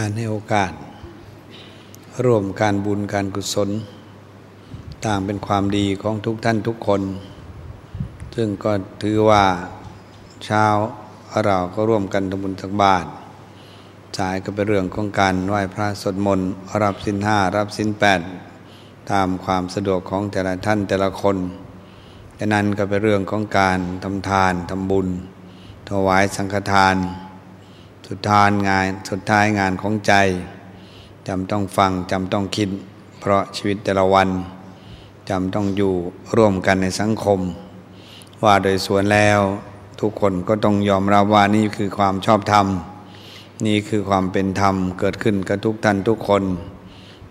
การให้โอกาส ร่วมการบุญการกุศล ต่างเป็นความดีของทุกท่านทุกคน ซึ่งก็ถือว่าเช้าเราก็ร่วมกันทำบุญสักบาทสายก็เป็นเรื่องของการไหว้พระสวดมนต์รับสินห้ารับสินแปดตามความสะดวกของแต่ละท่านแต่ละคนดังนั้นก็เป็นเรื่องของการทำทานทำบุญ ถวายสังฆทาน สุดทานงานสุดท้ายงานของใจจำต้องฟังจำต้องคิด เพราะชีวิตแต่ละวันจำต้องอยู่ร่วมกันในสังคม ว่าโดยส่วนแล้วทุกคนก็ต้องยอมรับว่านี่คือความชอบธรรม นี่คือความเป็นธรรมเกิดขึ้นกับทุกท่านทุกคน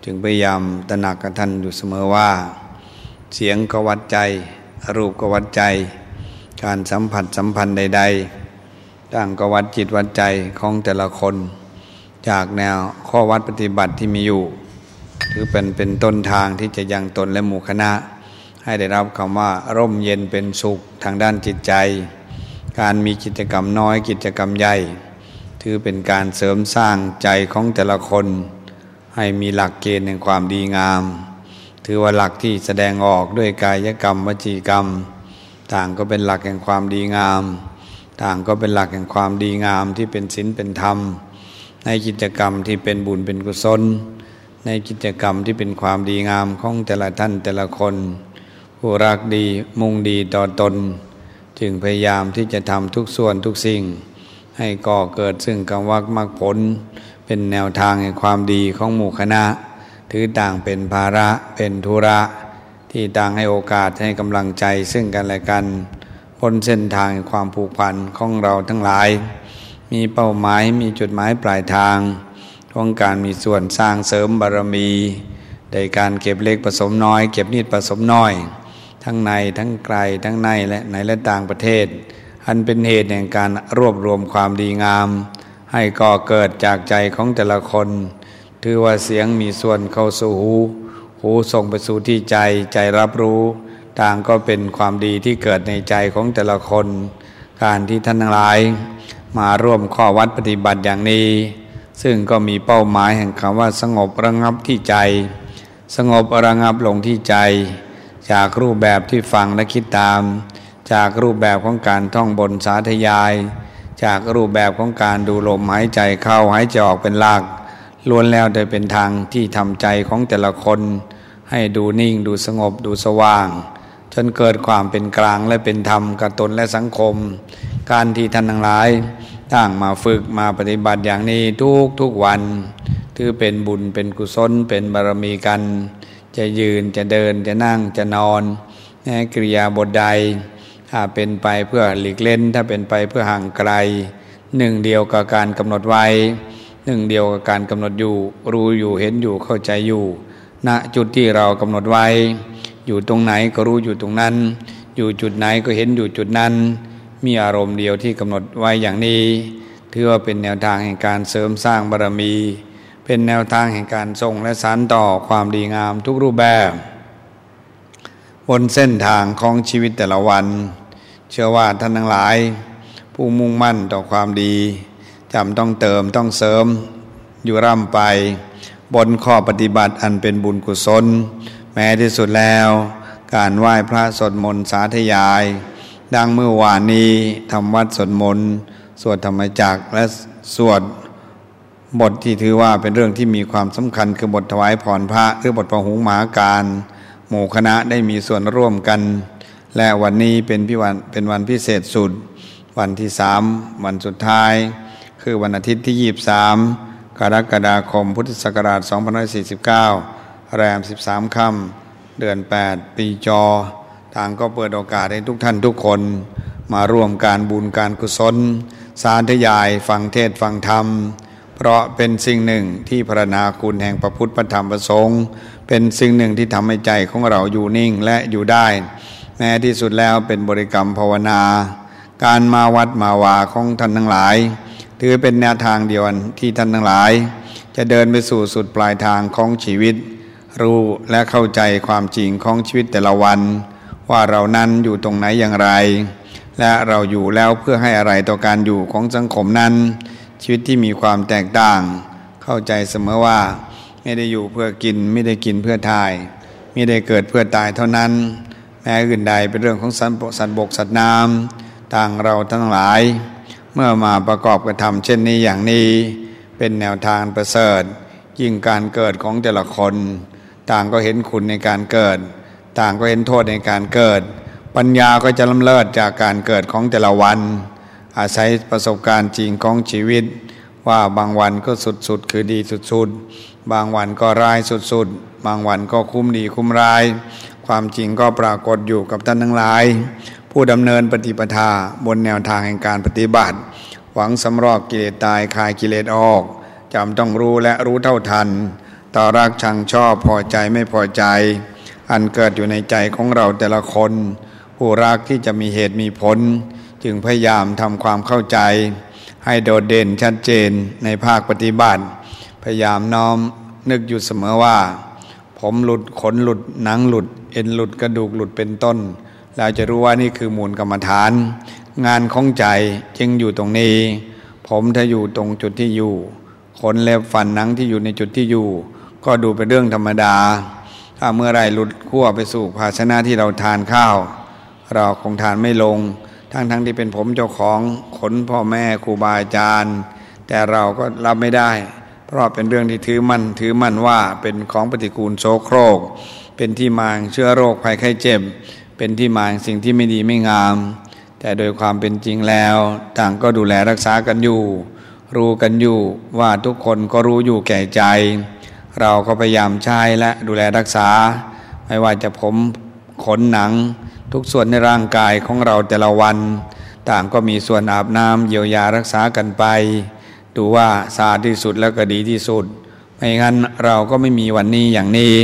จึงพยายามตระหนักกับท่านอยู่เสมอว่า เสียงก็วัดใจ รูปก็วัดใจ การสัมผัสสัมพันธ์ใด ๆ ต่างก็วัดจิตวัดใจของแต่ละคน จากแนวข้อวัดปฏิบัติที่มีอยู่ ถือเป็นเป็นต้นทางที่จะยังตนและหมู่คณะ ให้ได้รับคำว่าร่มเย็นเป็นสุขทางด้านจิตใจ การมีกิจกรรมน้อยกิจกรรมใหญ่ ถือเป็นการเสริมสร้างใจของแต่ละคน ให้มีหลักเกณฑ์แห่งความดีงาม ถือว่าหลักที่แสดงออกด้วยกายกรรมวจีกรรม ต่างก็เป็นหลักแห่งความดีงาม ต่างก็เป็นหลักแห่งความดีงามที่เป็นศีลเป็นธรรม ในกิจกรรมที่เป็นบุญเป็นกุศล ในกิจกรรมที่เป็นความดีงามของแต่ละท่านแต่ละคน ผู้รักดีมุ่งดีต่อตน จึงพยายามที่จะทำทุกส่วนทุกสิ่ง ให้ก่อเกิดซึ่งกำวักมรรคผล เป็นแนวทางแห่งความดีของหมู่คณะ ถือต่างเป็นภาระเป็นธุระ ที่ต่างให้โอกาสให้กำลังใจซึ่งกันและกัน บนเส้นทางแห่งความผูกพันของเราทั้งหลาย มีเป้าหมายมีจุดหมายปลายทางของการมีส่วนสร้างเสริมบารมีในการเก็บเล็กผสมน้อย เก็บนิดผสมน้อย ทั้งในทั้งไกลทั้งในและในและต่างประเทศ อันเป็นเหตุแห่งการรวบรวมความดีงาม ให้ก่อเกิดจากใจของแต่ละคน ถือว่าเสียงมีส่วนเข้าสู่หู หูส่งไปสู่ที่ใจใจรับรู้ ต่างก็เป็นความดีที่เกิดในใจของแต่ละคน การที่ท่านทั้งหลาย มาร่วมข้อวัดปฏิบัติอย่างนี้ ซึ่งก็มีเป้าหมายแห่งคำว่าสงบระงับที่ใจ สงบระงับลงที่ใจ จากรูปแบบที่ฟังและคิดตาม จากรูปแบบของการท่องบนสาธยาย จากรูปแบบของการดูลมหายใจเข้าหายใจออกเป็นหลักล้วนแล้วโดยเป็นทางที่ทำใจของแต่ละคน ให้ดูนิ่งดูสงบดูสว่าง จนเกิดความเป็นกลางและเป็นธรรมกับตนและสังคม การที่ท่านทั้งหลายตั้งมาฝึกมาปฏิบัติอย่างนี้ทุกทุกวัน ถือเป็นบุญเป็นกุศลเป็นบารมีกัน จะยืนจะเดินจะนั่งจะนอนในกิริยาบทใด ถ้าเป็นไปเพื่อหลีกเล่น ถ้าเป็นไปเพื่อห่างไกล หนึ่งเดียวกับการกำหนดไว้ หนึ่งเดียวกับการกำหนดอยู่ รู้อยู่เห็นอยู่เข้าใจอยู่ณจุดที่เรากำหนดไว้ อยู่ตรงไหนก็รู้อยู่ตรงนั้น อยู่จุดไหนก็เห็นอยู่จุดนั้น มีอารมณ์เดียวที่กำหนดไว้อย่างนี้ ถือว่าเป็นแนวทางแห่งการเสริมสร้างบารมี เป็นแนวทางแห่งการส่งและสานต่อความดีงามทุกรูปแบบ บนเส้นทางของชีวิตแต่ละวัน เชื่อว่าท่านทั้งหลาย ผู้มุ่งมั่นต่อความดีจำต้องเติมต้องเสริมอยู่ร่ำไป บนข้อปฏิบัติอันเป็นบุญกุศล แม้ที่สุดแล้ว การไหว้พระสวดมนต์สาธยาย ดังเมื่อวานนี้ทำวัดสวดมนต์สวดธรรมจักรและสวดบทที่ถือว่าเป็นเรื่องที่มีความสำคัญคือบทถวายพรพระหรือบทพระหุงหมาการ หมู่คณะได้มีส่วนร่วมกัน และวันนี้เป็นพิวันเป็นวันพิเศษสุด วันที่สามวันสุดท้าย คือวันอาทิตย์ที่ 23 กรกฎาคมพุทธศักราช2549 แรม 13ค่ำเดือน 8 ปีจอ ทางก็เปิดโอกาสให้ทุกท่านทุกคน มาร่วมการบุญการกุศล สาธยายฟังเทศฟังธรรม เพราะเป็นสิ่งหนึ่งที่พระนาคุณแห่งพระพุทธพระธรรมพระสงฆ์เป็นสิ่งหนึ่งที่ทำให้ใจของเราอยู่นิ่งและอยู่ได้ แม้ที่สุดแล้วเป็นบริกรรมภาวนา การมาวัดมาวาของท่านทั้งหลาย ถือเป็นแนวทางเดียวันที่ท่านทั้งหลายจะเดินไปสู่สุดปลายทางของชีวิต รู้และเข้าใจความจริงของชีวิตแต่ละวัน ว่าเรานั้นอยู่ตรงไหนอย่างไร และเราอยู่แล้วเพื่อให้อะไรต่อการอยู่ของสังคมนั้น ชีวิตที่มีความแตกต่าง เข้าใจเสมอว่า ไม่ได้อยู่เพื่อกินไม่ได้กินเพื่อทาย ไม่ได้เกิดเพื่อตายเท่านั้น แม้อื่นใดเป็นเรื่องของสัตว์สัตว์บกสัตว์น้ำต่างเราทั้งหลาย เมื่อมาประกอบกระทำเช่นนี้อย่างนี้ เป็นแนวทางประเสริฐยิ่งการเกิดของแต่ละคน ต่างก็เห็นคุณในการเกิด ต่างก็เห็นโทษในการเกิด ปัญญาก็จะล้ำเลิศจากการเกิดของแต่ละวัน อาศัยประสบการณ์จริงของชีวิต ว่าบางวันก็สุดๆคือดีสุดๆ บางวันก็ร้ายสุดๆ บางวันก็คุ้มดีคุ้มร้าย ความจริงก็ปรากฏอยู่กับท่านทั้งหลาย ผู้ดำเนินปฏิปทาบนแนวทางแห่งการปฏิบัติ หวังสำรอกกิเลสตายคายกิเลสออกจำต้องรู้และรู้เท่าทัน ต่อรักชังชอบพอใจไม่พอใจ อันเกิดอยู่ในใจของเราแต่ละคน ผู้รักที่จะมีเหตุมีผล จึงพยายามทำความเข้าใจ ให้โดดเด่นชัดเจนในภาคปฏิบัติ พยายามน้อมนึกอยู่เสมอว่า ผมหลุดขนหลุดหนังหลุด เอ็นหลุดกระดูกหลุดเป็นต้น เราจะรู้ว่านี่คือมูลกรรมฐาน งานของใจจึงอยู่ตรงนี้ ผมถ้าอยู่ตรงจุดที่อยู่ขนเล็บฟันหนังที่อยู่ในจุดที่อยู่ ก็ดูเป็นเรื่องธรรมดา ถ้าเมื่อไรหลุดขั้วไปสู่ภาชนะที่เราทานข้าว เราคงทานไม่ลง ทั้งทั้งที่เป็นผมเจ้าของขนพ่อแม่ครูบาอาจารย์ แต่เราก็รับไม่ได้ เพราะเป็นเรื่องที่ถือมันถือมั่นว่าเป็นของปฏิกูลโสโครก เป็นที่มาเชื้อโรคภัยไข้เจ็บ เป็นที่มาสิ่งที่ไม่ดีไม่งาม แต่โดยความเป็นจริงแล้ว ต่างก็ดูแลรักษากันอยู่ รู้กันอยู่ว่าทุกคนก็รู้อยู่แก่ใจ เราก็พยายามใช้และดูแลรักษา ไม่ว่าจะผมขนหนัง ทุกส่วนในร่างกายของเราแต่ละวัน ต่างก็มีส่วนอาบน้ำเยียวยารักษากันไป ดูว่าสะอาดที่สุดแล้วก็ดีที่สุด ไม่งั้นเราก็ไม่มีวันนี้อย่างนี้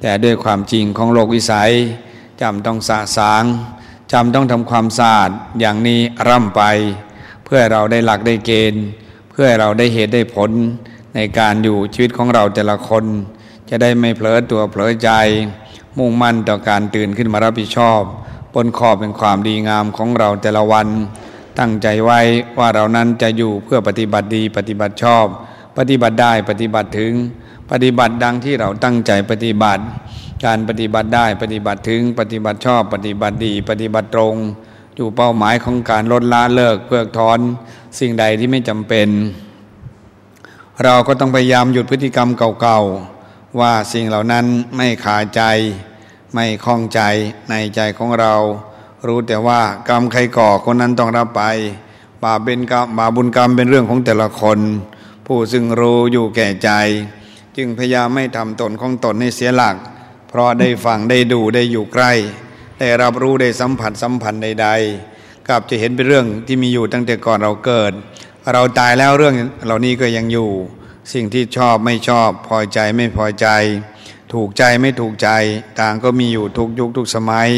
แต่ด้วยความจริงของโลกวิสัยจำต้องสะสางจำต้องทำความสะอาดอย่างนี้ร่ำไป เพื่อเราได้หลักได้เกณฑ์ เพื่อเราได้เหตุได้ผล ในการอยู่ชีวิตของเราแต่ละคน จะได้ไม่เผลอตัวเผลอใจ มุ่งมั่นต่อการตื่นขึ้นมารับผิดชอบบนขอบเป็นความดีงามของเราแต่ละวัน ตั้งใจไว้ว่าเรานั้นจะอยู่เพื่อปฏิบัติดีปฏิบัติชอบ ปฏิบัติได้ปฏิบัติถึง ปฏิบัติดังที่เราตั้งใจปฏิบัติ การปฏิบัติได้ปฏิบัติถึง ปฏิบัติชอบ ปฏิบัติดี ปฏิบัติตรง อยู่เป้าหมายของการลดละเลิกเพิกถอน สิ่งใดที่ไม่จำเป็น เราก็ต้องพยายามหยุดพฤติกรรมเก่าๆ ว่าสิ่งเหล่านั้นไม่ขาใจ ไม่คล้องใจในใจของเรา รู้แต่ว่ากรรมใครก่อคนนั้นต้องรับไป บาปเป็นกรรมบาบุญกรรมเป็นเรื่องของแต่ละคน ผู้ซึ่งรู้อยู่แก่ใจ จึงพยายามไม่ทำตนของตนให้เสียหลัก เพราะได้ฟังได้ดูได้อยู่ใกล้ ได้รับรู้ได้สัมผัสสัมพันธ์ใด ๆกับจะเห็นเป็นเรื่องที่มีอยู่ตั้งแต่ก่อนเราเกิด เราตายแล้วเรื่องเหล่านี้ก็ยังอยู่ สิ่งที่ชอบไม่ชอบพอใจไม่พอใจ ถูกใจไม่ถูกใจ ต่างก็มีอยู่ทุกยุคทุกสมัย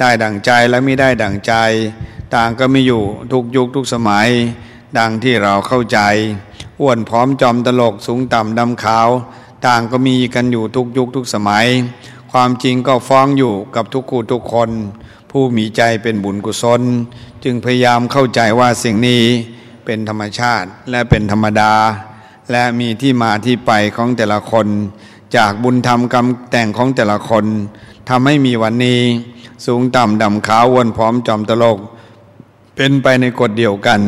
ได้ดั่งใจและไม่ได้ดั่งใจ ต่างก็มีอยู่ทุกยุคทุกสมัย ดังที่เราเข้าใจอ้วนพร้อมจอมตลกสูงต่ำดำขาว ต่างก็มีกันอยู่ทุกยุคทุกสมัย ความจริงก็ฟ้องอยู่กับทุกคู่ทุกคน ผู้มีใจเป็นบุญกุศล จึงพยายามเข้าใจว่าสิ่งนี้ เป็นธรรมชาติและเป็นธรรมดา และมีที่มาที่ไปของแต่ละคน จากบุญธรรมกรรมแต่งของแต่ละคนทำให้มีวันนี้ สูงต่ำดำขาววนพร้อมจอมตลก เป็นไปในกฎเดียวกัน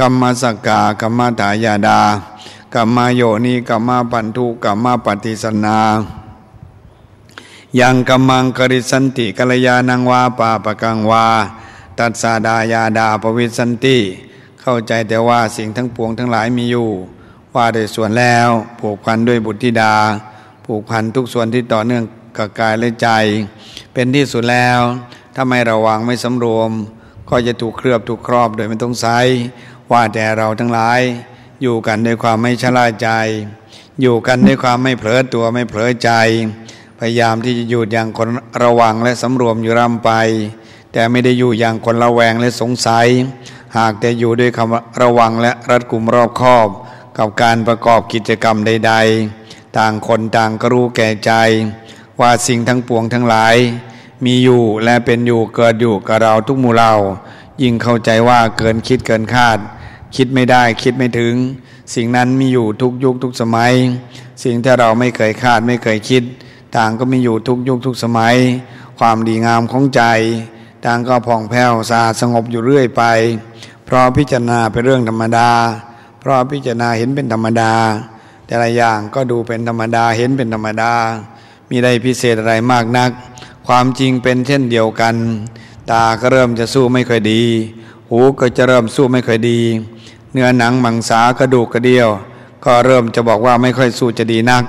กรรมสกกากรรมตายาดากรรมโยนีกรรมปันทุกรรมปฏิสนายังกำมังกริสันติกัลยาณังวาปาปะกังวา ตัดสาดายาดาปวิสันติ เข้าใจแต่ว่าสิ่งทั้งปวงทั้งหลายมีอยู่ ว่าโดยส่วนแล้วผูกพันด้วยบุตรธิดา ผูกพันทุกส่วนที่ต่อเนื่องกับกายและใจ เป็นที่สุดแล้วถ้าไม่ระวังไม่สำรวม ก็จะถูกเคลือบถูกครอบโดยไม่ต้องใช้ว่าแต่เราทั้งหลาย อยู่กันด้วยความไม่ชะล่าใจ อยู่กันด้วยความไม่เผลอตัวไม่เผลอใจ พยายามที่จะอยู่อย่างคนระวังและสำรวมอยู่ร่ำไป แต่ไม่ได้อยู่อย่างคนระแวงและสงสัย หากแต่อยู่ด้วยคำระวังและรัดกุมรอบคอบ กับการประกอบกิจกรรมใด ๆ ต่างคนต่างก็รู้แก่ใจ ว่าสิ่งทั้งปวงทั้งหลาย มีอยู่และเป็นอยู่เกิดอยู่กับเราทุกหมู่เรายิ่งเข้าใจว่าเกินคิดเกินคาด คิดไม่ได้คิดไม่ถึง สิ่งนั้นมีอยู่ทุกยุคทุกสมัย สิ่งที่เราไม่เคยคาดไม่เคยคิด ต่างก็มีอยู่ทุกยุคทุกสมัย ความดีงามของใจ ต่างก็ผ่องแผ้วสะอาดสงบอยู่เรื่อยไป เพราะพิจารณาเป็นเรื่องธรรมดา เพราะพิจารณาเห็นเป็นธรรมดา แต่ละอย่างก็ดูเป็นธรรมดาเห็นเป็นธรรมดา มีได้พิเศษอะไรมากนัก ความจริงเป็นเช่นเดียวกัน ตาก็เริ่มจะสู้ไม่ค่อยดี หูก็จะเริ่มสู้ไม่ค่อยดี เนื้อหนังมังสากระดูกกระเดี่ยว ก็เริ่มจะบอกว่าไม่ค่อยสู้จะดีนัก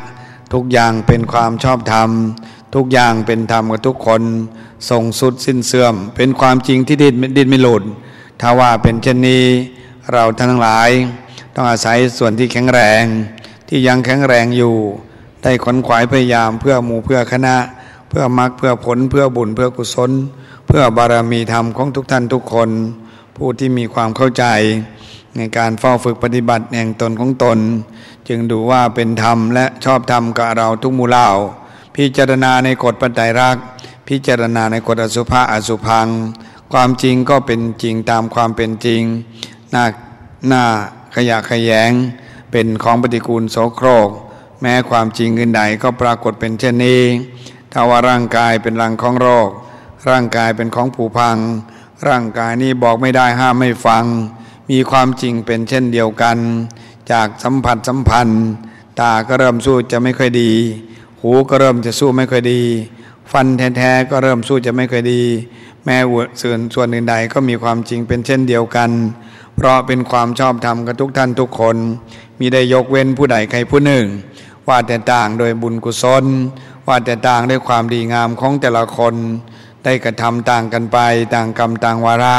ทุกอย่างเป็นความชอบธรรม ทุกอย่างเป็นธรรมกับทุกคนทรงสุดสิ้นเสื่อม เป็นความจริงที่ดิ้นดิ้นไม่หลุดถ้าว่าเป็นเช่นนี้เราทั้งหลาย ต้องอาศัยส่วนที่แข็งแรง ที่ยังแข็งแรงอยู่ ได้ขนขวายพยายามเพื่อหมู่เพื่อคณะ เพื่อมรรคเพื่อผลเพื่อบุญเพื่อกุศล เพื่อบารมีธรรมของทุกท่านทุกคน ผู้ที่มีความเข้าใจ ในการเฝ้าฝึกปฏิบัติแห่งตนของตน จึงดูว่าเป็นธรรมและชอบธรรมกับเราทุกมูเล่า พิจารณาในกฎปัจจัยรัก พิจารณาในกฎอสุภะอสุพัง ความจริงก็เป็นจริงตามความเป็นจริง หน้าหน้าขยะขยง เป็นของปฏิกูลโสโครก แม้ความจริงอื่นใดก็ปรากฏเป็นเช่นนี้ถ้าว่าร่างกายเป็นรังของโรค ร่างกายเป็นของผุพัง ร่างกายนี้บอกไม่ได้ห้ามไม่ฟัง มีความจริงเป็นเช่นเดียวกัน จากสัมผัสสัมพันธ์ ตาก็เริ่มสู้จะไม่ค่อยดี หูก็เริ่มจะสู้ไม่ค่อยดี ฟันแท้ๆก็เริ่มสู้จะไม่ค่อยดี แม้ส่วนส่วนอื่นใดก็มีความจริงเป็นเช่นเดียวกัน เพราะเป็นความชอบธรรมกับทุกท่านทุกคน มีได้ยกเว้นผู้ใดใครผู้หนึ่ง ว่าแต่ต่างโดยบุญกุศล ว่าแต่ต่างด้วยความดีงามของแต่ละคนได้กระทำต่างกันไปต่างกรรมต่างวาระ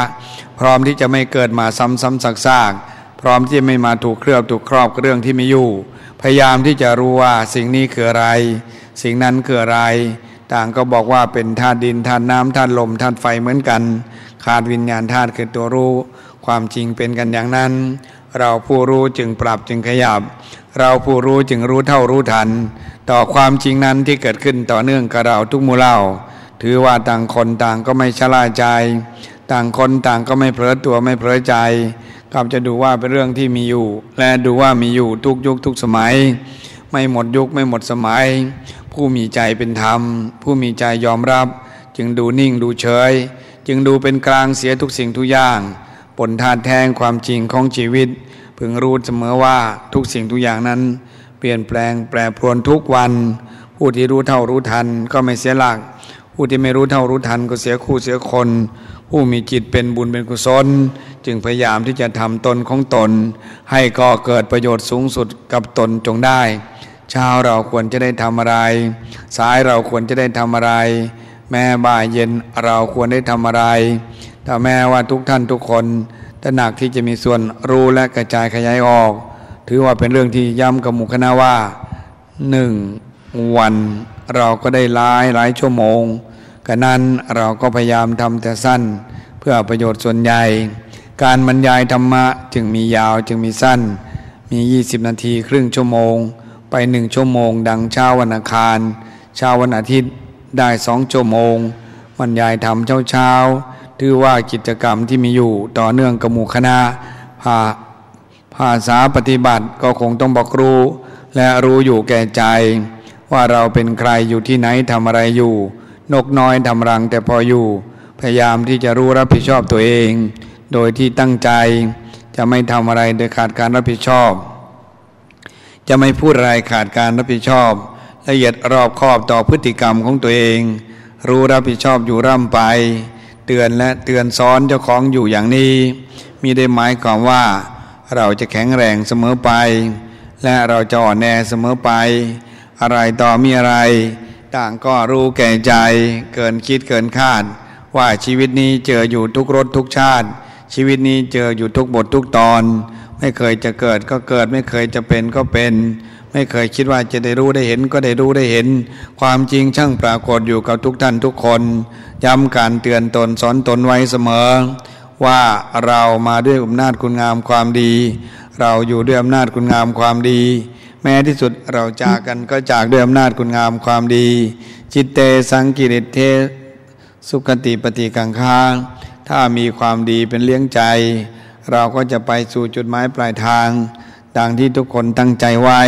พร้อมที่จะไม่เกิดมาซ้ำซ้ำซากๆพร้อมที่จะไม่มาถูกเครือบถูกครอบเรื่องที่ไมีอยู่ พยายามที่จะรู้ว่าสิ่งนี้คืออะไร สิ่งนั้นคืออะไร ต่างก็บอกว่าเป็นธาตุดินธาตุน้ำธาตุลมธาตุไฟเหมือนกัน ขาดวิญญาณธาตุคือตัวรู้ ความจริงเป็นกันอย่างนั้น เราผู้รู้จึงปรับจึงขยับ เราผู้รู้จึงรู้เท่ารู้ทัน ต่อความจริงนั้นที่เกิดขึ้นต่อเนื่องกับเราทุกมูเล่า ถือว่าต่างคนต่างก็ไม่ชะล่าใจ ต่างคนต่างก็ไม่เผลอตัวไม่เผลอใจ กับจะดูว่าเป็นเรื่องที่มีอยู่ และดูว่ามีอยู่ทุกยุคทุกสมัย ไม่หมดยุคไม่หมดสมัย ผู้มีใจเป็นธรรม ผู้มีใจยอมรับ จึงดูนิ่งดูเฉย จึงดูเป็นกลางเสียทุกสิ่งทุกอย่างผลทานแทงความจริงของชีวิต พึงรู้เสมอว่าทุกสิ่งทุกอย่างนั้น เปลี่ยนแปลงแปรปรวนทุกวัน ผู้ที่รู้เท่ารู้ทันก็ไม่เสียหลัก ผู้ที่ไม่รู้เท่ารู้ทันก็เสียคู่เสียคน ผู้มีจิตเป็นบุญเป็นกุศล จึงพยายามที่จะทำตนของตน ให้ก่อเกิดประโยชน์สูงสุดกับตนจงได้ เช้าเราควรจะได้ทำอะไร สายเราควรจะได้ทำอะไร แม่บ่ายเย็นเราควรได้ทำอะไรแต่แม้ว่าทุกท่านทุกคนตระหนักที่จะมีส่วนรู้และกระจายขยายออก ถือว่าเป็นเรื่องที่ย้ำกับหมู่คณะว่าหนึ่งวันเราก็ได้หลายหลายชั่วโมงกะนั้นเราก็พยายามทำแต่สั้น เพื่อประโยชน์ส่วนใหญ่ การบรรยายธรรมะจึงมียาวจึงมีสั้น มี 20 นาทีครึ่งชั่วโมง ไปหนึ่งชั่วโมง ดังเช้าวันอังคารเช้าวันอาทิตย์ได้สองชั่วโมง บรรยายธรรมเช้าเช้าถือว่ากิจกรรมที่มีอยู่ต่อเนื่องกับหมู่คณะภาภาษาปฏิบัติก็คงต้องบอกรู้ และรู้อยู่แก่ใจ ว่าเราเป็นใครอยู่ที่ไหนทำอะไรอยู่ นกน้อยทำรังแต่พออยู่ พยายามที่จะรู้รับผิดชอบตัวเอง โดยที่ตั้งใจ จะไม่ทำอะไรโดยขาดการรับผิดชอบ จะไม่พูดอะไรขาดการรับผิดชอบ ละเอียดรอบคอบต่อพฤติกรรมของตัวเอง รู้รับผิดชอบอยู่ร่ำไป เตือนและเตือนซ้อนเจ้าของอยู่อย่างนี้ มีได้หมายความว่า เราจะแข็งแรงเสมอไป และเราจะอ่อนแอเสมอไป อะไรต่อมีอะไร ต่างก็รู้แก่ใจ เกินคิดเกินคาดว่าชีวิตนี้เจออยู่ทุกรสทุกชาติ ชีวิตนี้เจออยู่ทุกบททุกตอน ไม่เคยจะเกิดก็เกิด ไม่เคยจะเป็นก็เป็น ไม่เคยคิดว่าจะได้รู้ได้เห็นก็ได้รู้ได้เห็น ความจริงช่างปรากฏอยู่กับทุกท่านทุกคน ย้ำการเตือนตนสอนตนไว้เสมอ ว่าเรามาด้วยอำนาจคุณงามความดี เราอยู่ด้วยอำนาจคุณงามความดี แม้ที่สุดเราจากกันก็จากด้วยอำนาจคุณงามความดี จิตเตสังกิริเทสุกติปฏิกังคา ถ้ามีความดีเป็นเลี้ยงใจ เราก็จะไปสู่จุดหมายปลายทาง ดังที่ทุกคนตั้งใจไว้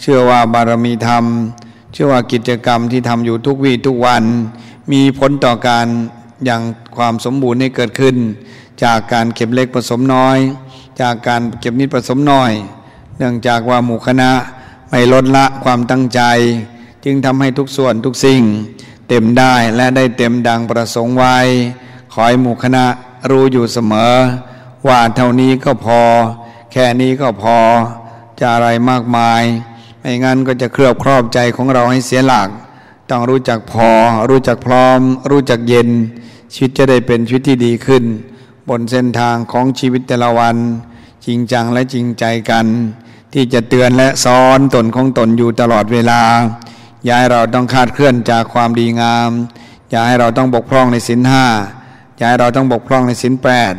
เชื่อว่าบารมีธรรม เชื่อว่ากิจกรรมที่ทำอยู่ทุกวี่ทุกวัน มีผลต่อการอย่างความสมบูรณ์ให้เกิดขึ้น จากการเก็บเล็กผสมน้อย จากการเก็บนิดผสมน้อย เนื่องจากว่าหมู่คณะไม่ลดละความตั้งใจ จึงทำให้ทุกส่วนทุกสิ่ง เต็มได้และได้เต็มดังประสงค์ไว้ อให้หมู่คณะรู้อยู่เสมอ ว่าเท่านี้ก็พอ แค่นี้ก็พอ จะอะไรมากมาย ไม่งั้นก็จะเคลือบครอบใจของเราให้เสียหลัก ต้องรู้จักพอ รู้จักพร้อม รู้จักเย็น ชีวิตจะได้เป็นชีวิตที่ดีขึ้น บนเส้นทางของชีวิตแต่ละวัน จริงจังและจริงใจกัน ที่จะเตือนและสอนตนของตนอยู่ตลอดเวลาอย่าให้เราต้องคาดเคลื่อนจากความดีงาม อย่าให้เราต้องบกพร่องในสินห้า ให้เราต้องบกพร่องในสินแปด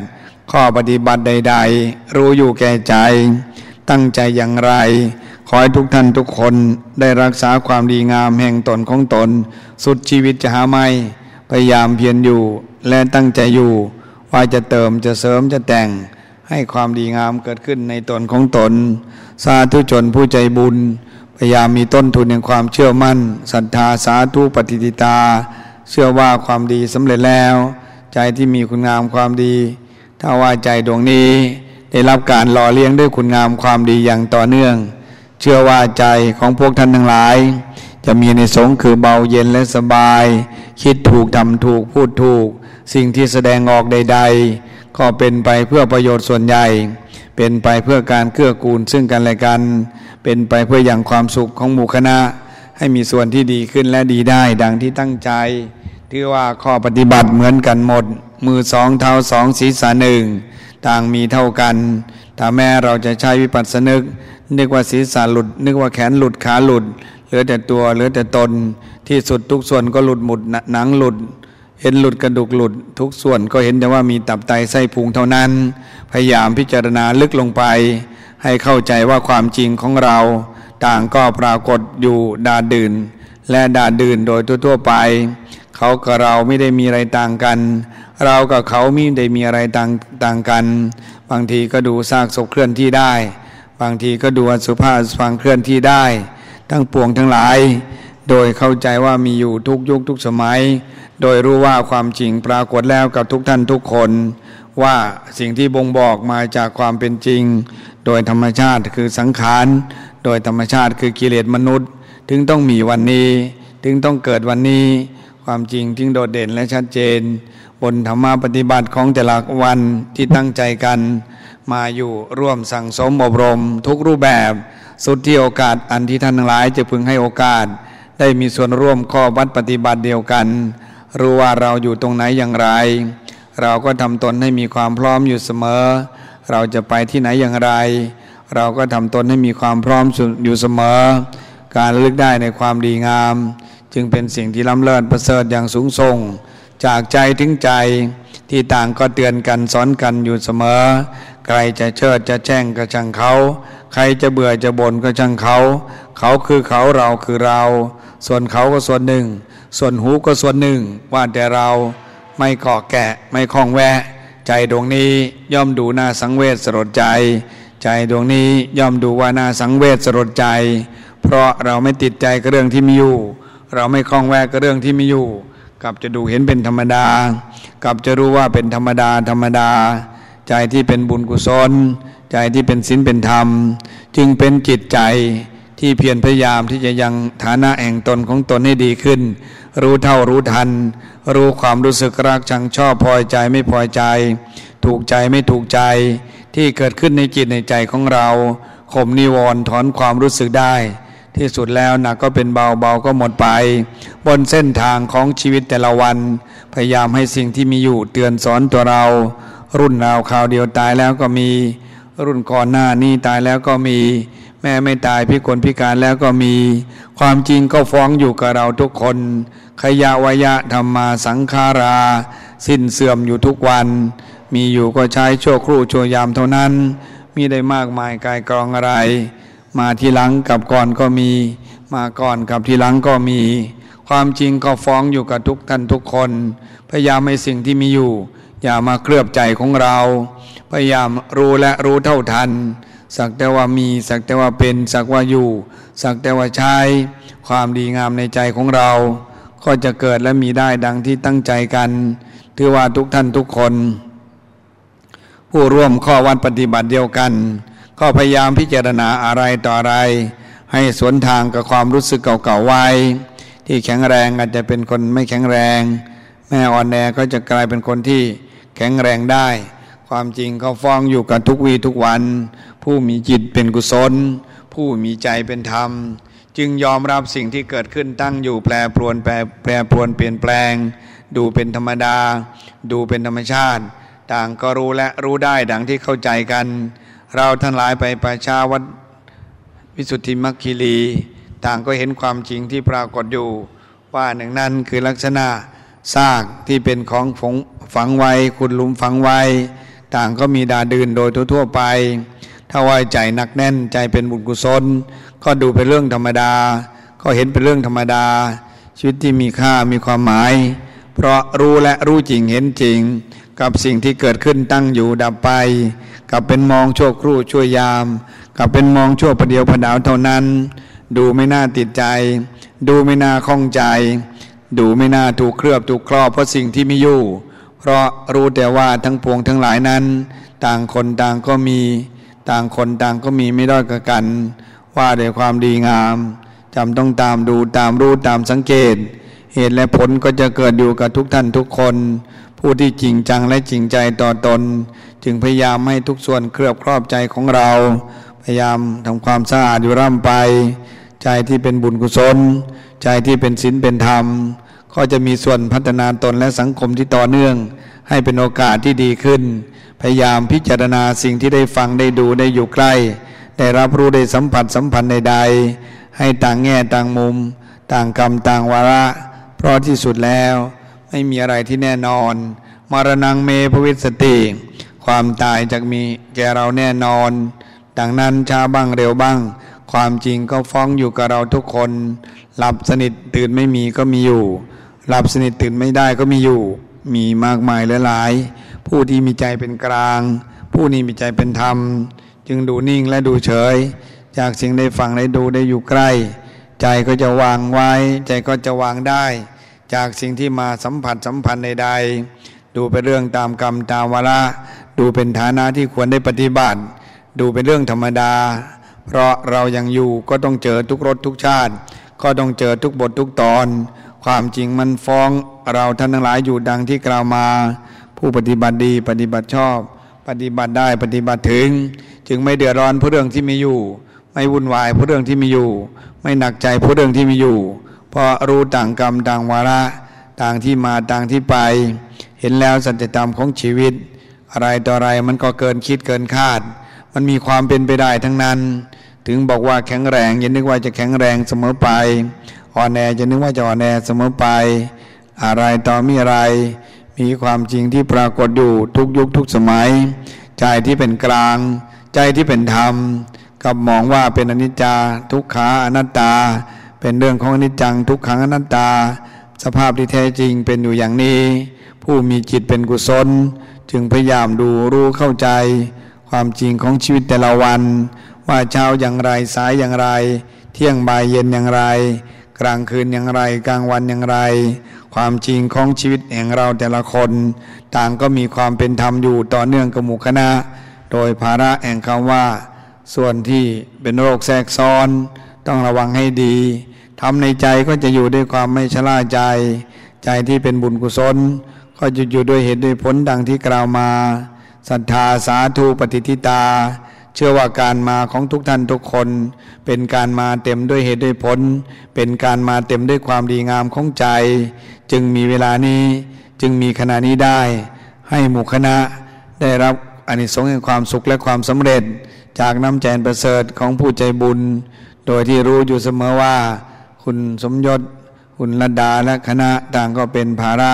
ข้อปฏิบัติใด ๆ รู้อยู่แก่ใจ ตั้งใจอย่างไร ขอให้ทุกท่านทุกคนได้รักษาความดีงามแห่งตนของตน สุดชีวิตจะหาไม่พยายามเพียรอยู่และตั้งใจอยู่ว่าจะเติมจะเสริมจะแต่งให้ความดีงามเกิดขึ้นในตนของตน สาธุชนผู้ใจบุญ พยายามมีต้นทุนแห่งความเชื่อมั่นศรัทธาสาธุปฏิติตา เชื่อว่าความดีสำเร็จแล้ว ใจที่มีคุณงามความดี ถ้าว่าใจดวงนี้ ได้รับการหล่อเลี้ยงด้วยคุณงามความดีอย่างต่อเนื่อง เชื่อว่าใจของพวกท่านทั้งหลาย จะมีในสงคือเบาเย็นและสบาย คิดถูกทำถูกพูดถูก สิ่งที่แสดงออกใด ๆ ก็เป็นไปเพื่อประโยชน์ส่วนใหญ่ เป็นไปเพื่อการเกื้อกูลซึ่งกันและกัน เป็นไปเพื่ออย่างความสุขของหมู่คณะ ให้มีส่วนที่ดีขึ้นและดีได้ดังที่ตั้งใจ ถือว่าข้อปฏิบัติเหมือนกันหมด มือสองเท้าสองศีรษะหนึ่งต่างมีเท่ากัน ถ้าแม้เราจะใช้วิปัสสนึก นึกว่าศีรษะหลุด นึกว่าแขนหลุดขาหลุด เหลือแต่ตัวเหลือแต่ตน ที่สุดทุกส่วนก็หลุดหมดหนังหลุด เห็นหลุดกระดูกหลุด ทุกส่วนก็เห็นแต่ว่ามีตับไตไส้พุงเท่านั้น พยายามพิจารณาลึกลงไป ให้เข้าใจว่าความจริงของเรา ต่างก็ปรากฏอยู่ดาดื่น และดาดื่นโดยทั่วๆไป เขากับเราไม่ได้มีอะไรต่างกัน เรากับเขาไม่ได้มีอะไรต่างต่างกัน บางทีก็ดูซากศพเคลื่อนที่ได้ บางทีก็ดูอสุภาพฟังเคลื่อนที่ได้ ทั้งปวงทั้งหลาย โดยเข้าใจว่ามีอยู่ทุกยุคทุกสมัย โดยรู้ว่าความจริงปรากฏแล้วกับทุกท่านทุกคน ว่าสิ่งที่บ่งบอกมาจากความเป็นจริง โดยธรรมชาติคือสังขาร โดยธรรมชาติคือกิเลสมนุษย์ ถึงต้องมีวันนี้ ถึงต้องเกิดวันนี้ ความจริงจึงโดดเด่นและชัดเจน บนธรรมปฏิบัติของแต่ละวันที่ตั้งใจกัน มาอยู่ร่วมสั่งสมอบรม ทุกรูปแบบ สุดที่โอกาสอันที่ท่านทั้งหลายจะพึงให้โอกาส ได้มีส่วนร่วมข้อวัดปฏิบัติเดียวกัน รู้ว่าเราอยู่ตรงไหนอย่างไร เราก็ทำตนให้มีความพร้อมอยู่เสมอ เราจะไปที่ไหนอย่างไร เราก็ทำตนให้มีความพร้อมอยู่เสมอ การลึกได้ในความดีงาม จึงเป็นสิ่งที่ล้ำเลิศประเสริฐอย่างสูงส่ง จากใจถึงใจที่ต่างก็เตือนกันสอนกันอยู่เสมอ ใครจะเชิดจะแจ้งก็ช่างเขา ใครจะเบื่อจะบ่นก็ช่างเขา เขาคือเขาเราคือเรา ส่วนเขาก็ส่วนหนึ่ง ส่วนหูก็ส่วนหนึ่ง ว่าแต่เราไม่ก่อแกะไม่คล้องแวะ ใจดวงนี้ย่อมดูหน้าสังเวชสลดใจ ใจดวงนี้ย่อมดูว่าหน้าสังเวชสลดใจ เพราะเราไม่ติดใจกับเรื่องที่มีอยู่ เราไม่คล้องแวะกับเรื่องที่ไมีอยู่กลับจะดูเห็นเป็นธรรมดากลับจะรู้ว่าเป็นธรรมดาธรรมดา ใจที่เป็นบุญกุศล ใจที่เป็นศีลเป็นธรรม จึงเป็นจิตใจที่เพียรพยายามที่จะยังฐานะแห่งตนของตนให้ดีขึ้น รู้เท่ารู้ทัน รู้ความรู้สึกรักชังชอบพอใจไม่พอใจ ถูกใจไม่ถูกใจ ที่เกิดขึ้นในจิตในใจของเราข่มนิวรณ์ถอนความรู้สึกได้ ที่สุดแล้วหนักก็เป็นเบาเบาก็หมดไป บนเส้นทางของชีวิตแต่ละวัน พยายามให้สิ่งที่มีอยู่เตือนสอนตัวเรา รุ่นเราข่าวเดียวตายแล้วก็มี รุ่นก่อนหน้านี้ตายแล้วก็มี แม่ไม่ตายพิกลพิการแล้วก็มี ความจริงก็ฟ้องอยู่กับเราทุกคน ขยะวยะธรรมาสังขารา สิ้นเสื่อมอยู่ทุกวัน มีอยู่ก็ใช้ชั่วครู่ชั่วยามเท่านั้นมีได้มากมายกายกรองอะไร มาทีหลังกับก่อนก็มี มาก่อนกับทีหลังก็มี ความจริงก็ฟ้องอยู่กับทุกท่านทุกคน พยายามให้สิ่งที่มีอยู่ อย่ามาเคลือบใจของเรา พยายามรู้และรู้เท่าทัน สักแต่ว่ามี สักแต่ว่าเป็น สักว่าอยู่ สักแต่ว่าใช้ ความดีงามในใจของเรา ก็จะเกิดและมีได้ดังที่ตั้งใจกันถือว่าทุกท่านทุกคน ผู้ร่วมข้อวัดปฏิบัติเดียวกัน ก็พยายามพิจารณาอะไรต่ออะไร ให้สวนทางกับความรู้สึกเก่าๆไว้ ที่แข็งแรงอาจจะเป็นคนไม่แข็งแรง แม่อ่อนแอก็จะกลายเป็นคนที่แข็งแรงได้ ความจริงเขาฟ้องอยู่กับทุกวีทุกวัน ผู้มีจิตเป็นกุศล ผู้มีใจเป็นธรรม จึงยอมรับสิ่งที่เกิดขึ้นตั้งอยู่แปรปรวนแปรแปรปรวนเปลี่ยนแปลง ดูเป็นธรรมดา ดูเป็นธรรมชาติ ต่างก็รู้และรู้ได้ดังที่เข้าใจกัน เราทั้งหลายไปประชาวัดวิสุทธิมัคคิรี ต่างก็เห็นความจริงที่ปรากฏอยู่ ว่าหนึ่งนั้นคือลักษณะซากที่เป็นของฝงฝังไว้ขุดหลุมฝังไว้ ต่างก็มีดาดื่นโดยทั่วๆไป ถ้าไว่าใจหนักแน่นใจเป็นบุญกุศล ก็ดูเป็นเรื่องธรรมดา ก็เห็นเป็นเรื่องธรรมดา ชีวิตที่มีค่ามีความหมาย เพราะรู้และรู้จริงเห็นจริง กับสิ่งที่เกิดขึ้นตั้งอยู่ดับไป กับเป็นมองชั่วครู่ชั่วยาม กับเป็นมองชั่วประเดียวประดาวเท่านั้น ดูไม่น่าติดใจ ดูไม่น่าข้องใจ ดูไม่น่าถูกเคลือบถูกครอบเพราะสิ่งที่ไม่อยู่ เพราะรู้แต่ว่าทั้งปวงทั้งหลายนั้น ต่างคนต่างก็มี ต่างคนต่างก็มีไม่ด้อยกัน ว่าด้วยความดีงามจำต้องตามดูตามรู้ตามสังเกต เหตุและผลก็จะเกิดอยู่กับทุกท่านทุกคน ผู้ที่จริงจังและจริงใจต่อตน จึงพยายามให้ทุกส่วนเคลือบครอบใจของเรา พยายามทำความสะอาดอยู่ร่ำไป ใจที่เป็นบุญกุศล ใจที่เป็นศีลเป็นธรรม ก็จะมีส่วนพัฒนาตนและสังคมที่ต่อเนื่อง ให้เป็นโอกาสที่ดีขึ้น พยายามพิจารณาสิ่งที่ได้ฟังได้ดูได้อยู่ใกล้ ได้รับรู้ได้สัมผัสสัมพันธ์ใดๆให้ต่างแง่ต่างมุม ต่างกรรมต่างวาระ เพราะที่สุดแล้ว ไม่มีอะไรที่แน่นอน มรณงเมภวิสติ ความตายจะมีแก่เราแน่นอน ดังนั้นช้าบ้างเร็วบ้าง ความจริงก็ฟ้องอยู่กับเราทุกคน หลับสนิทตื่นไม่มีก็มีอยู่ หลับสนิทตื่นไม่ได้ก็มีอยู่ มีมากมายหลายๆผู้ที่มีใจเป็นกลาง ผู้นี้มีใจเป็นธรรม จึงดูนิ่งและดูเฉย จากสิ่งได้ฟังได้ดูได้อยู่ใกล้ ใจก็จะวางไว้ ใจก็จะวางได้ จากสิ่งที่มาสัมผัสสัมพันธ์ใดๆดูเป็นเรื่องตามกรรมตามวาระดูเป็นฐานะที่ควรได้ปฏิบัติ ดูเป็นเรื่องธรรมดา เพราะเรายังอยู่ก็ต้องเจอทุกรสทุกชาติ ก็ต้องเจอทุกบททุกตอน ความจริงมันฟ้องเราท่านทั้งหลายอยู่ดังที่กล่าวมา ผู้ปฏิบัติดีปฏิบัติชอบ ปฏิบัติได้ปฏิบัติถึง จึงไม่เดือดร้อนเพราะเรื่องที่มีอยู่ ไม่วุ่นวายเพราะเรื่องที่มีอยู่ ไม่หนักใจเพราะเรื่องที่มีอยู่ เพราะรู้ต่างกรรมต่างวาระต่างที่มาต่างที่ไป เห็นแล้วสัจธรรมของชีวิต อะไรต่ออะไรมันก็เกินคิดเกินคาด มันมีความเป็นไปได้ทั้งนั้น ถึงบอกว่าแข็งแรงอย่านึกว่าจะแข็งแรงเสมอไปอ่อนแอจะนึกว่าจะอ่อนแอเสมอไป อะไรต่อมีอะไร มีความจริงที่ปรากฏอยู่ทุกยุคทุกสมัย ใจที่เป็นกลาง ใจที่เป็นธรรม กับมองว่าเป็นอนิจจาทุกขาอนัตตา เป็นเรื่องของอนิจจังทุกขังอนัตตา สภาพที่แท้จริงเป็นอยู่อย่างนี้ ผู้มีจิตเป็นกุศล จึงพยายามดูรู้เข้าใจ ความจริงของชีวิตแต่ละวัน ว่าเช้าอย่างไรสายอย่างไร เที่ยงบ่ายเย็นอย่างไร กลางคืนอย่างไรกลางวันอย่างไร ความจริงของชีวิตแห่งเราแต่ละคน ต่างก็มีความเป็นธรรมอยู่ต่อเนื่องกับหมู่คณะ โดยภาระแห่งคำว่า ส่วนที่เป็นโรคแทรกซ้อน ต้องระวังให้ดีทำในใจก็จะอยู่ด้วยความไม่ชะล่าใจ ใจที่เป็นบุญกุศล ก็จะอยู่ด้วยเหตุด้วยผลดังที่กล่าวมาศรัทธาสาธุปฏิทิตา เชื่อว่าการมาของทุกท่านทุกคน เป็นการมาเต็มด้วยเหตุด้วยผล เป็นการมาเต็มด้วยความดีงามของใจ จึงมีเวลานี้จึงมีขณะนี้ได้ ให้หมู่คณะได้รับอานิสงส์แห่งความสุขและความสำเร็จ จากน้ำใจประเสริฐของผู้ใจบุญ โดยที่รู้อยู่เสมอว่า คุณสมยศ คุณระดาและคณะต่างก็เป็นภาระ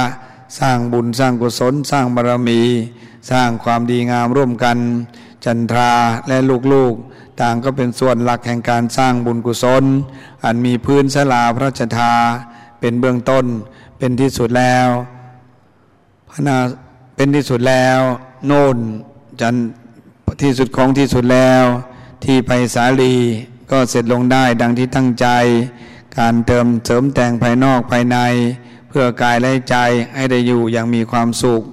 สร้างบุญสร้างกุศล สร้างบารมี สร้างความดีงามร่วมกัน จันทราและลูกๆ ต่างก็เป็นส่วนหลักแห่งการสร้างบุญกุศล อันมีพื้นสลาพระราชทา เป็นเบื้องต้นเป็นที่สุดแล้วพระนาเป็นที่สุดแล้ว โน่นจันที่สุดของที่สุดแล้ว ที่ไปสาลี ก็เสร็จลงได้ดังที่ตั้งใจ การเติมเสริมแต่งภายนอกภายใน เพื่อกายและใจให้ได้อยู่อย่างมีความสุข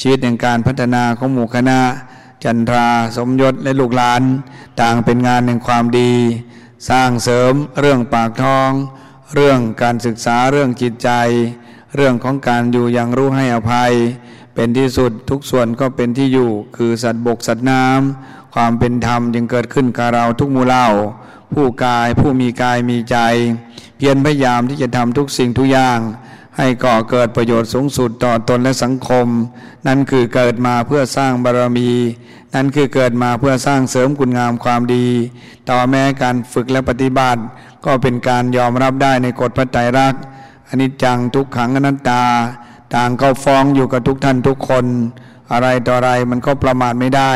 ชีวิตแห่งการพัฒนาของหมู่คณะ จันทราสมยศและลูกหลาน ต่างเป็นงานแห่งความดี สร้างเสริมเรื่องปากท้อง เรื่องการศึกษาเรื่องจิตใจ เรื่องของการอยู่อย่างรู้ให้อภัย เป็นที่สุดทุกส่วนก็เป็นที่อยู่ คือสัตว์บกสัตว์น้ำความเป็นธรรมจึงเกิดขึ้นกับเราทุกมู่เล่า ผู้กายผู้มีกายมีใจ เพียรพยายามที่จะทำทุกสิ่งทุกอย่าง ให้ก่อเกิดประโยชน์สูงสุดต่อตนและสังคม นั่นคือเกิดมาเพื่อสร้างบารมี นั่นคือเกิดมาเพื่อสร้างเสริมคุณงามความดี ต่อแม้การฝึกและปฏิบัติ ก็เป็นการยอมรับได้ในกฎพระไตรลักษณ์อนิจจังทุกขังอนัตตา ต่างก็ฟ้องอยู่กับทุกท่านทุกคน อะไรต่ออะไรมันก็ประมาทไม่ได้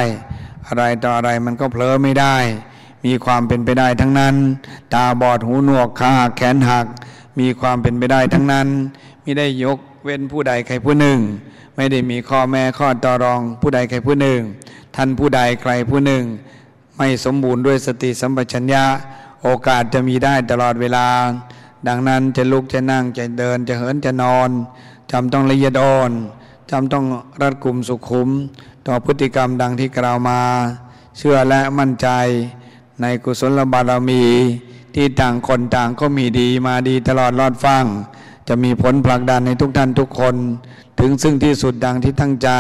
อะไรต่ออะไรมันก็เผลอไม่ได้ มีความเป็นไปได้ทั้งนั้น ตาบอดหูหนวกขาแขนหัก มีความเป็นไปได้ทั้งนั้นไม่ได้ยกเว้นผู้ใดใครผู้หนึ่ง ไม่ได้มีข้อแม่ข้อต่อรองผู้ใดใครผู้หนึ่ง ท่านผู้ใดใครผู้หนึ่ง ไม่สมบูรณ์ด้วยสติสัมปชัญญะ โอกาสจะมีได้ตลอดเวลา ดังนั้นจะลุกจะนั่งจะเดินจะเหินจะนอนจำต้องละเอียดอ่อนจำต้องรัดกลุ่มสุขุม ต่อพฤติกรรมดังที่กล่าวมา เชื่อและมั่นใจ ในกุศลบารมี ที่ต่างคนต่างก็มีดีมาดีตลอดรอดฟังจะมีผลผลักดันในทุกท่านทุกคน ถึงซึ่งที่สุดดังที่ตั้งใจ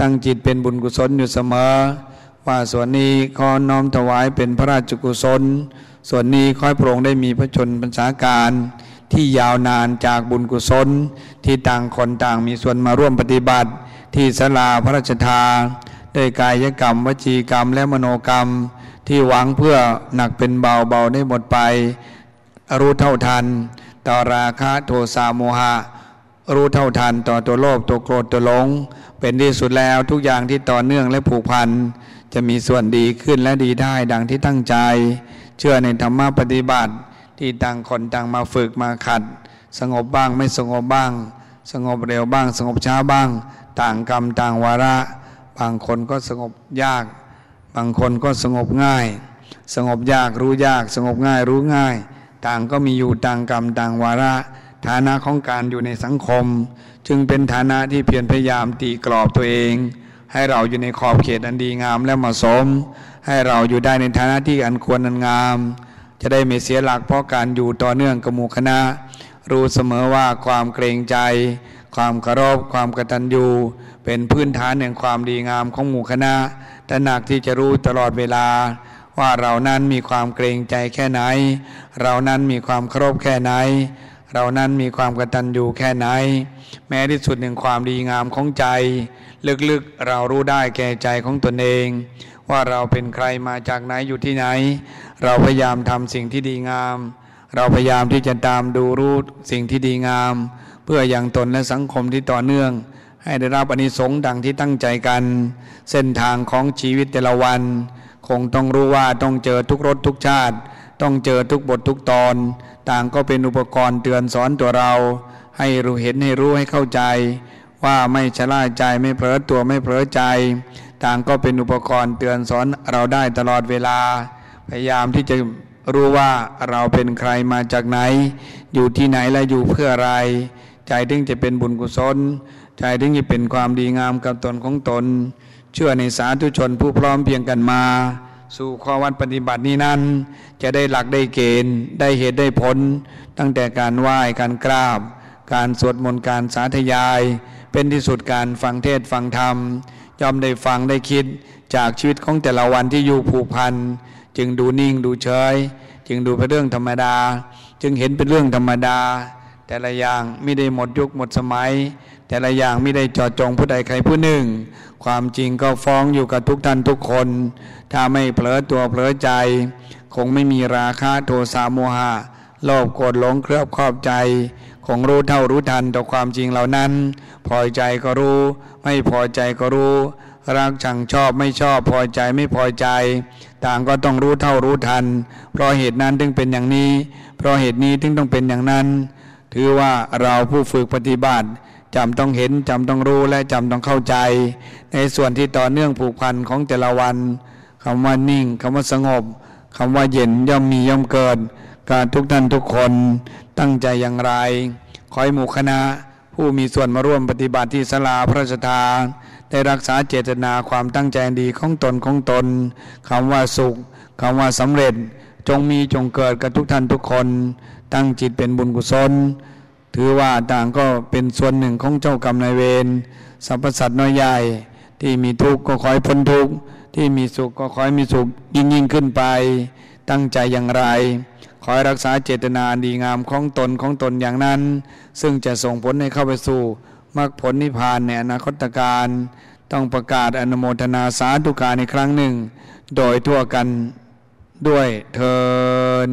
ตั้งจิตเป็นบุญกุศลอยู่เสมอ ว่าส่วนนี้ขอน้อมถวายเป็นพระราชกุศล ส่วนนี้ขอให้พระองค์ได้มีพระชนพรรษาการที่ยาวนานจากบุญกุศล ที่ต่างคนต่างมีส่วนมาร่วมปฏิบัติ ที่สลาพระราชทานด้วยกายกรรม วจีกรรมและมโนกรรม ที่หวังเพื่อหนักเป็นเบาเบาได้หมดไป รู้เท่าทัน ต่อราคะโทสะโมหะ รู้เท่าทันต่อตัวโลภตัวโกรธตัวหลง เป็นที่สุดแล้วทุกอย่างที่ต่อเนื่องและผูกพัน จะมีส่วนดีขึ้นและดีได้ดังที่ตั้งใจ เชื่อในธรรมะปฏิบัติ ที่ต่างคนต่างมาฝึกมาขัด สงบบ้างไม่สงบบ้าง สงบเร็วบ้าง สงบช้าบ้าง ต่างกรรมต่างวาระ บางคนก็สงบยาก บางคนก็สงบง่าย สงบยากรู้ยาก สงบง่ายรู้ง่าย ต่างก็มีอยู่ต่างกรรมต่างวาระ ฐานะของการอยู่ในสังคม จึงเป็นฐานะที่เพียรพยายามตีกรอบตัวเอง ให้เราอยู่ในขอบเขตอันดีงามและเหมาะสม ให้เราอยู่ได้ในฐานะที่อันควรอันงาม จะได้ไม่เสียหลักเพราะการอยู่ต่อเนื่องกับหมู่คณะ รู้เสมอว่าความเกรงใจ ความเคารพความกตัญญู เป็นพื้นฐานแห่งความดีงามของหมู่คณะตระหนักที่จะรู้ตลอดเวลา ว่าเรานั้นมีความเกรงใจแค่ไหน เรานั้นมีความเคารพแค่ไหน เรานั้นมีความกตัญญูแค่ไหน แม้ที่สุดหนึ่งความดีงามของใจ ลึกๆเรารู้ได้แก่ใจของตนเอง ว่าเราเป็นใครมาจากไหนอยู่ที่ไหน เราพยายามทำสิ่งที่ดีงาม เราพยายามที่จะตามดูรู้สิ่งที่ดีงาม เพื่ออย่างตนและสังคมที่ต่อเนื่อง ให้ได้รับอนิสงส์ดังที่ตั้งใจกัน เส้นทางของชีวิตแต่ละวัน คงต้องรู้ว่าต้องเจอทุกรสทุกชาติ ต้องเจอทุกบททุกตอน ต่างก็เป็นอุปกรณ์เตือนสอนตัวเรา ให้รู้เห็นให้รู้ให้เข้าใจ ว่าไม่ชะล่าใจไม่เผลอตัวไม่เผลอใจ ต่างก็เป็นอุปกรณ์เตือนสอนเราได้ตลอดเวลา พยายามที่จะรู้ว่าเราเป็นใครมาจากไหน อยู่ที่ไหนและอยู่เพื่ออะไร ใจถึงจะเป็นบุญกุศล ใจถึงจะเป็นความดีงามกับตนของตน เชื่อในสาธุชนผู้พร้อมเพียงกันมา สู่ข้อวัดปฏิบัตินี้นั้น จะได้หลักได้เกณฑ์ ได้เหตุได้ผล ตั้งแต่การไหว้การกราบ การสวดมนต์การสาธยาย เป็นที่สุดการฟังเทศฟังธรรมยอมได้ฟังได้คิดจากชีวิตของแต่ละวันที่อยู่ผูกพันจึงดูนิ่งดูเฉย จึงดูเป็นเรื่องธรรมดา จึงเห็นเป็นเรื่องธรรมดา แต่ละอย่างไม่ได้หมดยุคหมดสมัย แต่ละอย่างไม่ได้จอดจงผู้ใดใครผู้หนึ่ง ความจริงก็ฟ้องอยู่กับทุกท่านทุกคน ถ้าไม่เผลอตัวเผลอใจ คงไม่มีราคะโทสะโมหะโลภโกรธหลงเครือบครอบใจ คงรู้เท่ารู้ทันต่อความจริงเหล่านั้น พอใจก็รู้ ไม่พอใจก็รู้รักชังชอบไม่ชอบพอใจไม่พอใจ ต่างก็ต้องรู้เท่ารู้ทัน เพราะเหตุนั้นถึงเป็นอย่างนี้ เพราะเหตุนี้ถึงต้องเป็นอย่างนั้น ถือว่าเราผู้ฝึกปฏิบัติจำต้องเห็นจำต้องรู้และจำต้องเข้าใจ ในส่วนที่ต่อเนื่องผูกพันของแต่ละวันคำว่านิ่งคำว่าสงบคำว่าเย็นย่อมมีย่อมเกิด การทุกท่านทุกคนตั้งใจอย่างไร ขอให้หมู่คณะ ผู้มีส่วนมาร่วมปฏิบัติที่สลาพระราชทานได้รักษาเจตนาความตั้งใจดีของตนของตนคำว่าสุขคำว่าสำเร็จ จงมีจงเกิดกับทุกท่านทุกคน ตั้งจิตเป็นบุญกุศล ถือว่าต่างก็เป็นส่วนหนึ่งของเจ้ากรรมนายเวรสรรพสัตว์น้อยใหญ่ ที่มีทุกข์ก็ขอให้พ้นทุกข์ที่มีสุขก็ขอให้มีสุขยิ่งยิ่งขึ้นไป ตั้งใจอย่างไร ขอให้รักษาเจตนาดีงามของตนของตนอย่างนั้น ซึ่งจะส่งผลให้เข้าไปสู่มรรคผลนิพพานในอนาคตการต้องประกาศอนุโมทนาสาธุการในครั้งหนึ่ง โดยทั่วกัน ด้วยเทิน